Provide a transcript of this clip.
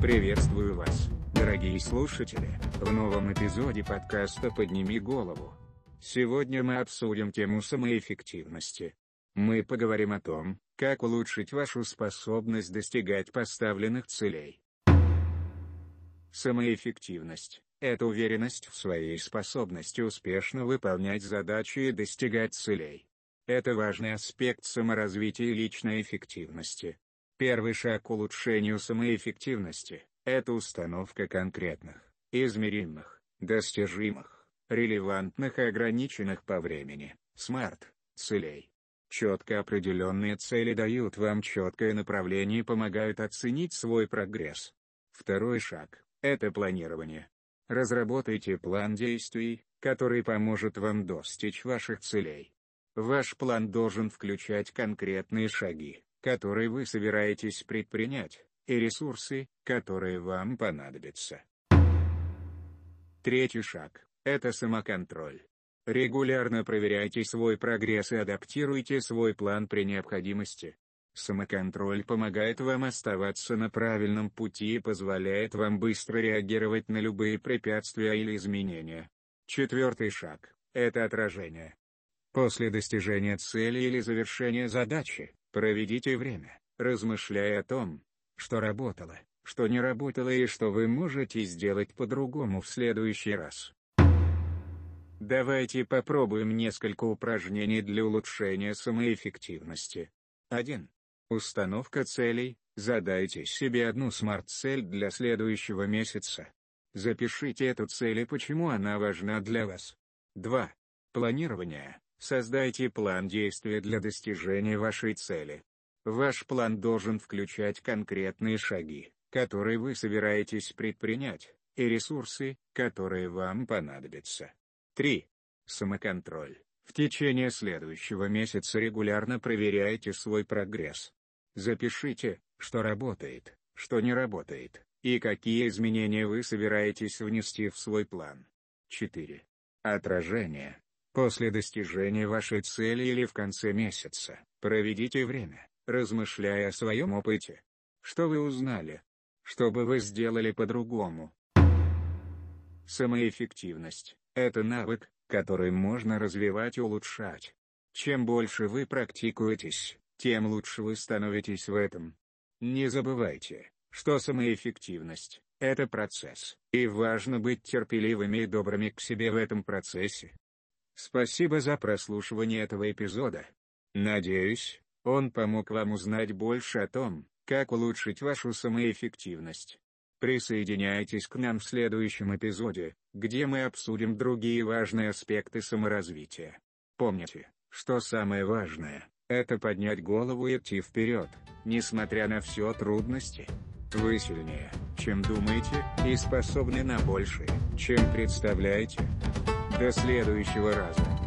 Приветствую вас, дорогие слушатели, в новом эпизоде подкаста «Подними голову». Сегодня мы обсудим тему самоэффективности. Мы поговорим о том, как улучшить вашу способность достигать поставленных целей. Самоэффективность – это уверенность в своей способности успешно выполнять задачи и достигать целей. Это важный аспект саморазвития и личной эффективности. Первый шаг к улучшению самоэффективности – это установка конкретных, измеримых, достижимых, релевантных и ограниченных по времени, SMART, целей. Четко определенные цели дают вам четкое направление и помогают оценить свой прогресс. Второй шаг – это планирование. Разработайте план действий, который поможет вам достичь ваших целей. Ваш план должен включать конкретные шаги, которые вы собираетесь предпринять, и ресурсы, которые вам понадобятся. Третий шаг – это самоконтроль. Регулярно проверяйте свой прогресс и адаптируйте свой план при необходимости. Самоконтроль помогает вам оставаться на правильном пути и позволяет вам быстро реагировать на любые препятствия или изменения. Четвертый шаг – это отражение. После достижения цели или завершения задачи, Проведите время, размышляя о том, что работало, что не работало и что вы можете сделать по-другому в следующий раз. Давайте попробуем несколько упражнений для улучшения самоэффективности. 1. Установка целей. Задайте себе одну смарт-цель для следующего месяца. Запишите эту цель и почему она важна для вас. 2. Планирование. Создайте план действия для достижения вашей цели. Ваш план должен включать конкретные шаги, которые вы собираетесь предпринять, и ресурсы, которые вам понадобятся. 3. Самоконтроль. В течение следующего месяца регулярно проверяйте свой прогресс. Запишите, что работает, что не работает, и какие изменения вы собираетесь внести в свой план. 4. Отражение. После достижения вашей цели или в конце месяца, проведите время, размышляя о своем опыте. Что вы узнали? Что бы вы сделали по-другому? Самоэффективность – это навык, который можно развивать и улучшать. Чем больше вы практикуетесь, тем лучше вы становитесь в этом. Не забывайте, что самоэффективность – это процесс, и важно быть терпеливыми и добрыми к себе в этом процессе. Спасибо за прослушивание этого эпизода. Надеюсь, он помог вам узнать больше о том, как улучшить вашу самоэффективность. Присоединяйтесь к нам в следующем эпизоде, где мы обсудим другие важные аспекты саморазвития. Помните, что самое важное – это поднять голову и идти вперед, несмотря на все трудности. Вы сильнее, чем думаете, и способны на большее, чем представляете. До следующего раза.